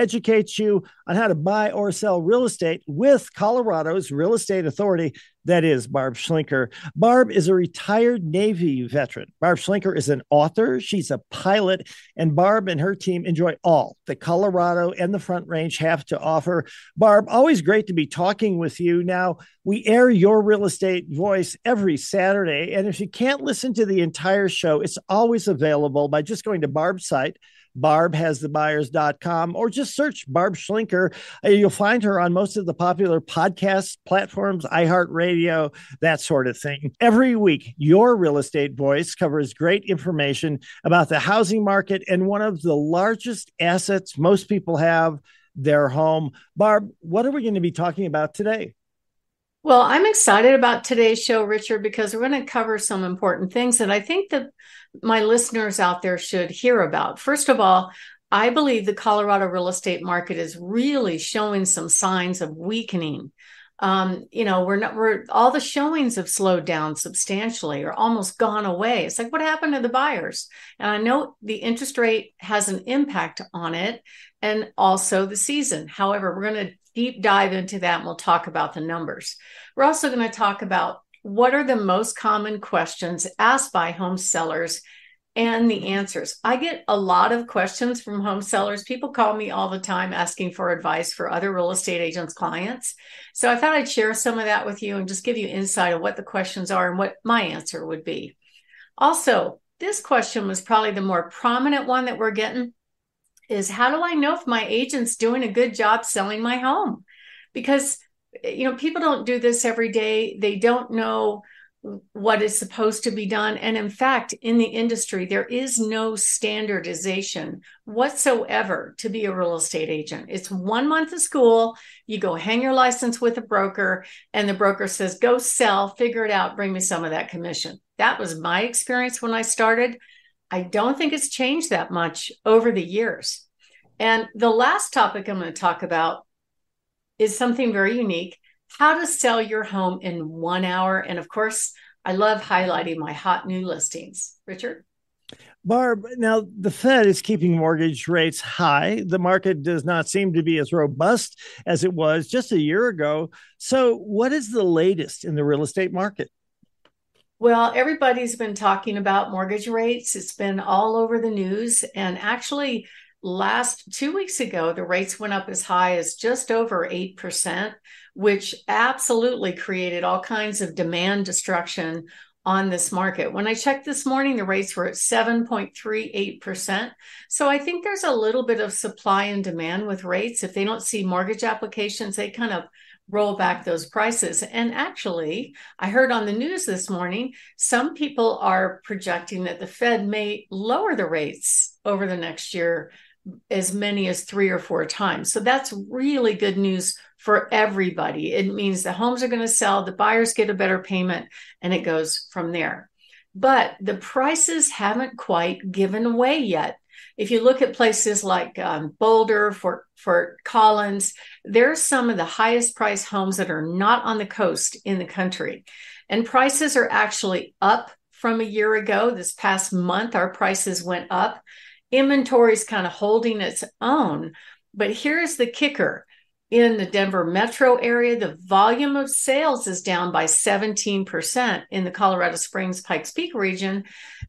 educates you on how to buy or sell real estate with Colorado's real estate authority. That is Barb Schlinker. Barb is a retired Navy veteran. Barb Schlinker is an author. She's a pilot, and Barb and her team enjoy all that Colorado and the Front Range have to offer. Barb, always great to be talking with you. Now, we air your real estate voice every Saturday, and if you can't listen to the entire show, it's always available by just going to Barb's site barbhasthebuyers.com or just search Barb Schlinker. Uh, you'll find her on most of the popular podcast platforms, iHeartRadio, that sort of thing. Every week, your real estate voice covers great information about the housing market and one of the largest assets most people have their home. Barb, what are we going to be talking about today? Well, I'm excited about today's show, Richard, because we're going to cover some important things that I think that my listeners out there should hear about. First of all, I believe the Colorado real estate market is really showing some signs of weakening. Um, you know, we're not, we're all the showings have slowed down substantially or almost gone away. It's like, what happened to the buyers? And I know the interest rate has an impact on it and also the season. However, we're going to deep dive into that and we'll talk about the numbers. We're also going to talk about what are the most common questions asked by home sellers and the answers. I get a lot of questions from home sellers. People call me all the time asking for advice for other real estate agents' clients. So I thought I'd share some of that with you and just give you insight of what the questions are and what my answer would be. Also, this question was probably the more prominent one that we're getting is how do I know if my agent's doing a good job selling my home? Because eh, you know, people don't do this every day. They don't know what is supposed to be done. And in fact, in the industry, there is no standardization whatsoever to be a real estate agent. It's one month of school. You go hang your license with a broker, and the broker says, go sell, figure it out, bring me some of that commission. That was my experience when I started. I don't think it's changed that much over the years. And the last topic I'm going to talk about is something very unique how to sell your home in one hour. And of course, I love highlighting my hot new listings. Richard? Barb, now the Fed is keeping mortgage rates high. The market does not seem to be as robust as it was just a year ago. So, what is the latest in the real estate market? Well, everybody's been talking about mortgage rates. It's been all over the news. And actually, last two weeks ago, the rates went up as high as just over 8%, which absolutely created all kinds of demand destruction on this market. When I checked this morning, the rates were at 7.38%. So I think there's a little bit of supply and demand with rates. If they don't see mortgage applications, they kind of roll back those prices. And actually, I heard on the news this morning, some people are projecting that the Fed may lower the rates over the next year as many as three or four times. So that's really good news for everybody. It means the homes are going to sell, the buyers get a better payment, and it goes from there. But the prices haven't quite given away yet if you look at places like um, Boulder, Fort, Fort Collins, there's some of the highest price homes that are not on the coast in the country. And prices are actually up from a year ago. This past month, our prices went up. Inventory is kind of holding its own. But here's the kicker in the Denver metro area, the volume of sales is down by 17%. In the Colorado Springs Pikes Peak region,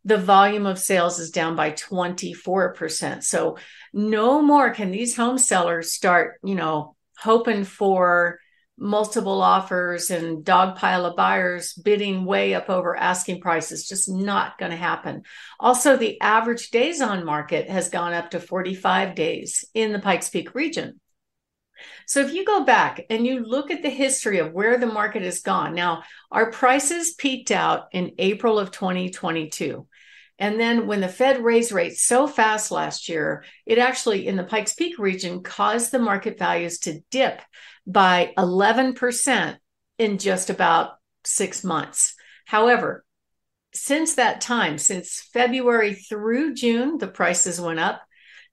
the volume of sales is down by 24%. So no more can these home sellers start, you know, hoping for multiple offers and dog pile of buyers bidding way up over asking prices just not going to happen also the average days on market has gone up to 45 days in the pikes peak region so if you go back and you look at the history of where the market has gone, now our prices peaked out in April of 2022. And then when the Fed raised rates so fast last year, it actually in the Pikes Peak region caused the market values to dip by 11% in just about six months. However, since that time, since February through June, the prices went up.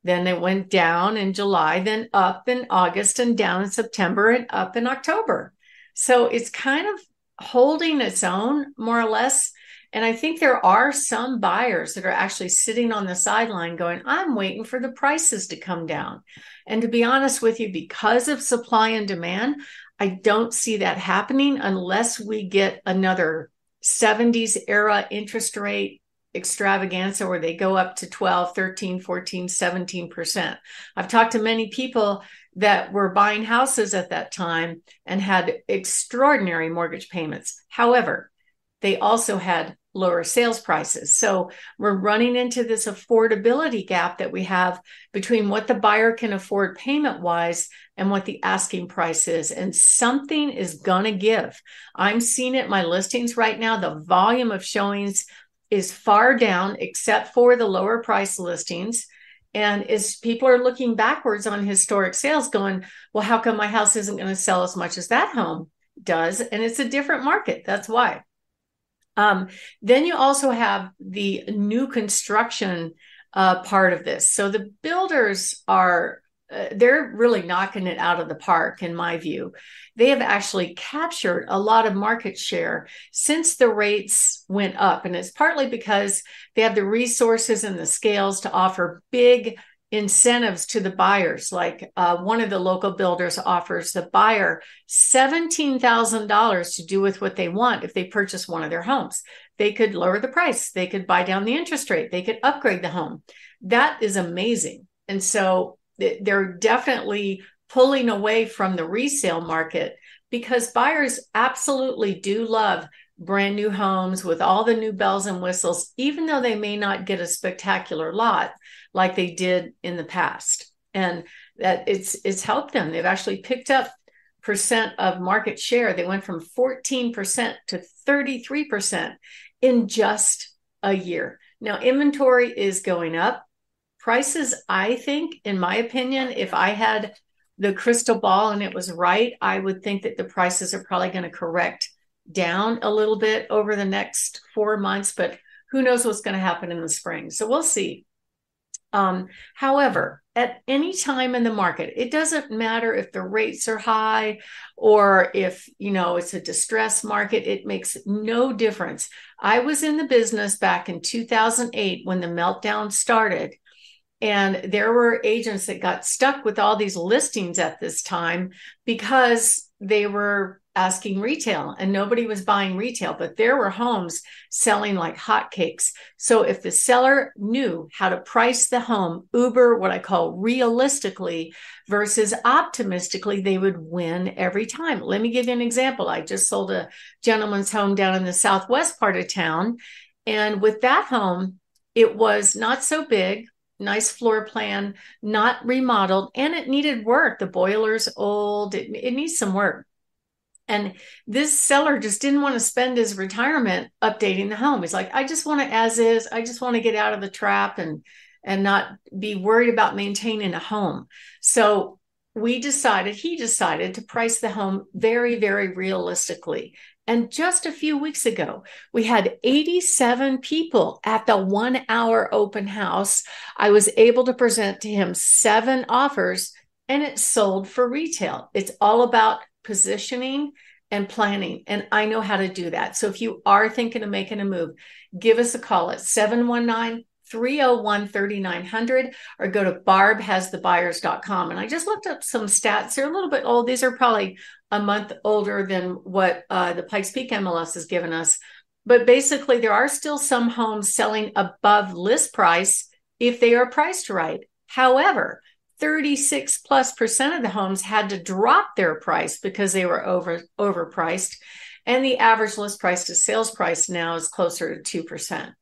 Then it went down in July, then up in August, and down in September, and up in October. So it's kind of holding its own more or less. And I think there are some buyers that are actually sitting on the sideline going, I'm waiting for the prices to come down. And to be honest with you, because of supply and demand, I don't see that happening unless we get another 70s era interest rate extravaganza where they go up to 12, 13, 14, 17%. I've talked to many people that were buying houses at that time and had extraordinary mortgage payments. However, they also had lower sales prices. So we're running into this affordability gap that we have between what the buyer can afford payment wise and what the asking price is. And something is going to give. I'm seeing it my listings right now. The volume of showings is far down, except for the lower price listings. And as people are looking backwards on historic sales, going, well, how come my house isn't going to sell as much as that home does? And it's a different market. That's why. Um, then you also have the new construction uh, part of this. So the builders are uh, they're really knocking it out of the park in my view they have actually captured a lot of market share since the rates went up and it's partly because they have the resources and the scales to offer big incentives to the buyers. Like uh, one of the local builders offers the buyer $17,000 to do with what they want if they purchase one of their homes. They could lower the price, they could buy down the interest rate, they could upgrade the home. That is amazing. And so they're definitely pulling away from the resale market because buyers absolutely do love brand new homes with all the new bells and whistles, even though they may not get a spectacular lot like they did in the past. And that it's it's helped them. They've actually picked up percent of market share. They went from 14% to 33% in just a year. Now inventory is going up. Prices, I think, in my opinion, if I had the crystal ball and it was right, I would think that the prices are probably going to correct down a little bit over the next four months, but who knows what's going to happen in the spring. So we'll see. Um, however, at any time in the market, it doesn't matter if the rates are high or if you know it's a distress market, it makes no difference. I was in the business back in 2008 when the meltdown started. And there were agents that got stuck with all these listings at this time because they were asking retail and nobody was buying retail, but there were homes selling like hotcakes. So if the seller knew how to price the home, Uber, what I call realistically versus optimistically, they would win every time. Let me give you an example. I just sold a gentleman's home down in the southwest part of town. And with that home, it was not so big nice floor plan, not remodeled, and it needed work. The boiler's old, it, it needs some work. And this seller just didn't want to spend his retirement updating the home. He's like, I just want to as is. I just want to get out of the trap and and not be worried about maintaining a home. So we decided, he decided to price the home very, very realistically. And just a few weeks ago, we had 87 people at the one hour open house. I was able to present to him seven offers and it sold for retail. It's all about positioning and planning. And I know how to do that. So if you are thinking of making a move, give us a call at 719 301 3900 or go to barbhasthebuyers.com. And I just looked up some stats. They're a little bit old. These are probably a month older than what uh, the Pikes Peak MLS has given us. But basically, there are still some homes selling above list price if they are priced right. However, 36 plus percent of the homes had to drop their price because they were over overpriced. And the average list price to sales price now is closer to 2%.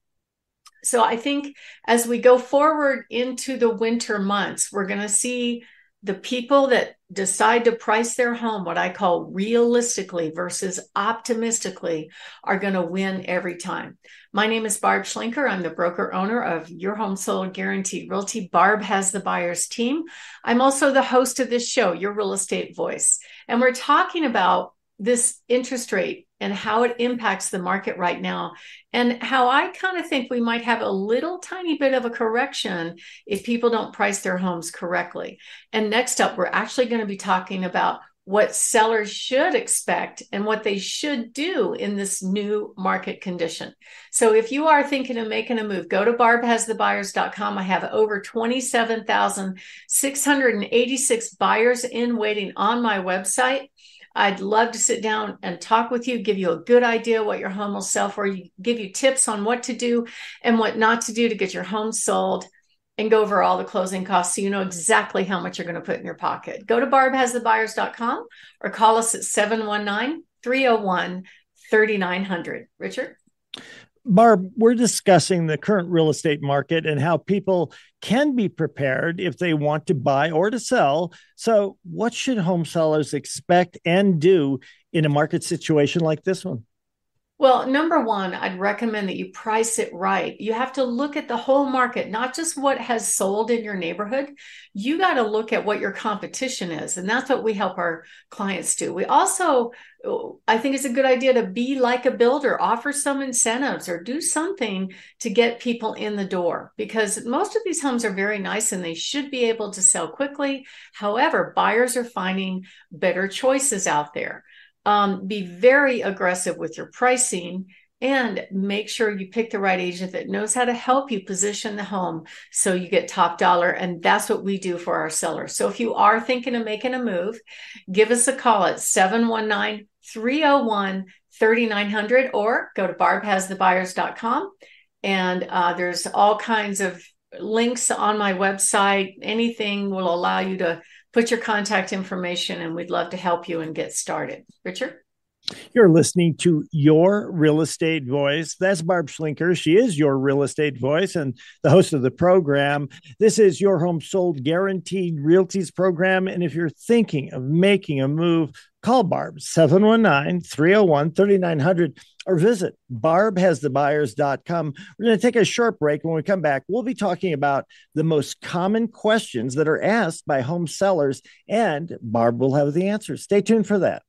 So I think as we go forward into the winter months, we're going to see the people that decide to price their home what I call realistically versus optimistically are going to win every time. My name is Barb Schlinker. I'm the broker owner of Your Home Sold Guaranteed Realty. Barb has the buyer's team. I'm also the host of this show, Your Real Estate Voice. And we're talking about this interest rate and how it impacts the market right now, and how I kind of think we might have a little tiny bit of a correction if people don't price their homes correctly. And next up, we're actually going to be talking about what sellers should expect and what they should do in this new market condition. So if you are thinking of making a move, go to barbhasthebuyers.com. I have over 27,686 buyers in waiting on my website. I'd love to sit down and talk with you, give you a good idea what your home will sell for, give you tips on what to do and what not to do to get your home sold and go over all the closing costs so you know exactly how much you're going to put in your pocket. Go to barbhasthebuyers.com or call us at 719 301 3900. Richard? Barb, we're discussing the current real estate market and how people can be prepared if they want to buy or to sell. So, what should home sellers expect and do in a market situation like this one? Well, number one, I'd recommend that you price it right. You have to look at the whole market, not just what has sold in your neighborhood. You got to look at what your competition is. And that's what we help our clients do. We also, I think it's a good idea to be like a builder, offer some incentives or do something to get people in the door because most of these homes are very nice and they should be able to sell quickly. However, buyers are finding better choices out there um, be very aggressive with your pricing and make sure you pick the right agent that knows how to help you position the home so you get top dollar. And that's what we do for our sellers. So if you are thinking of making a move, give us a call at 719 301 3900 or go to barbhasthebuyers.com. And uh, there's all kinds of links on my website. Anything will allow you to put your contact information and we'd love to help you and get started. Richard? You're listening to Your Real Estate Voice. That's Barb Schlinker. She is your real estate voice and the host of the program. This is Your Home Sold Guaranteed Realties program. And if you're thinking of making a move, call Barb 719 301 3900 or visit barbhasthebuyers.com. We're going to take a short break. When we come back, we'll be talking about the most common questions that are asked by home sellers, and Barb will have the answers. Stay tuned for that.